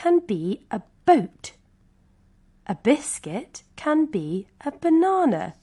can be a boat. A biscuit can be a banana.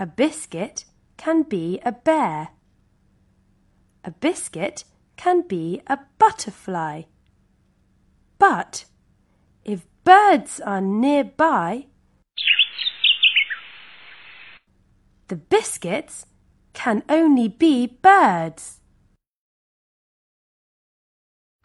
A biscuit can be a bear. A biscuit can be a butterfly. But if birds are nearby, the biscuits can only be birds.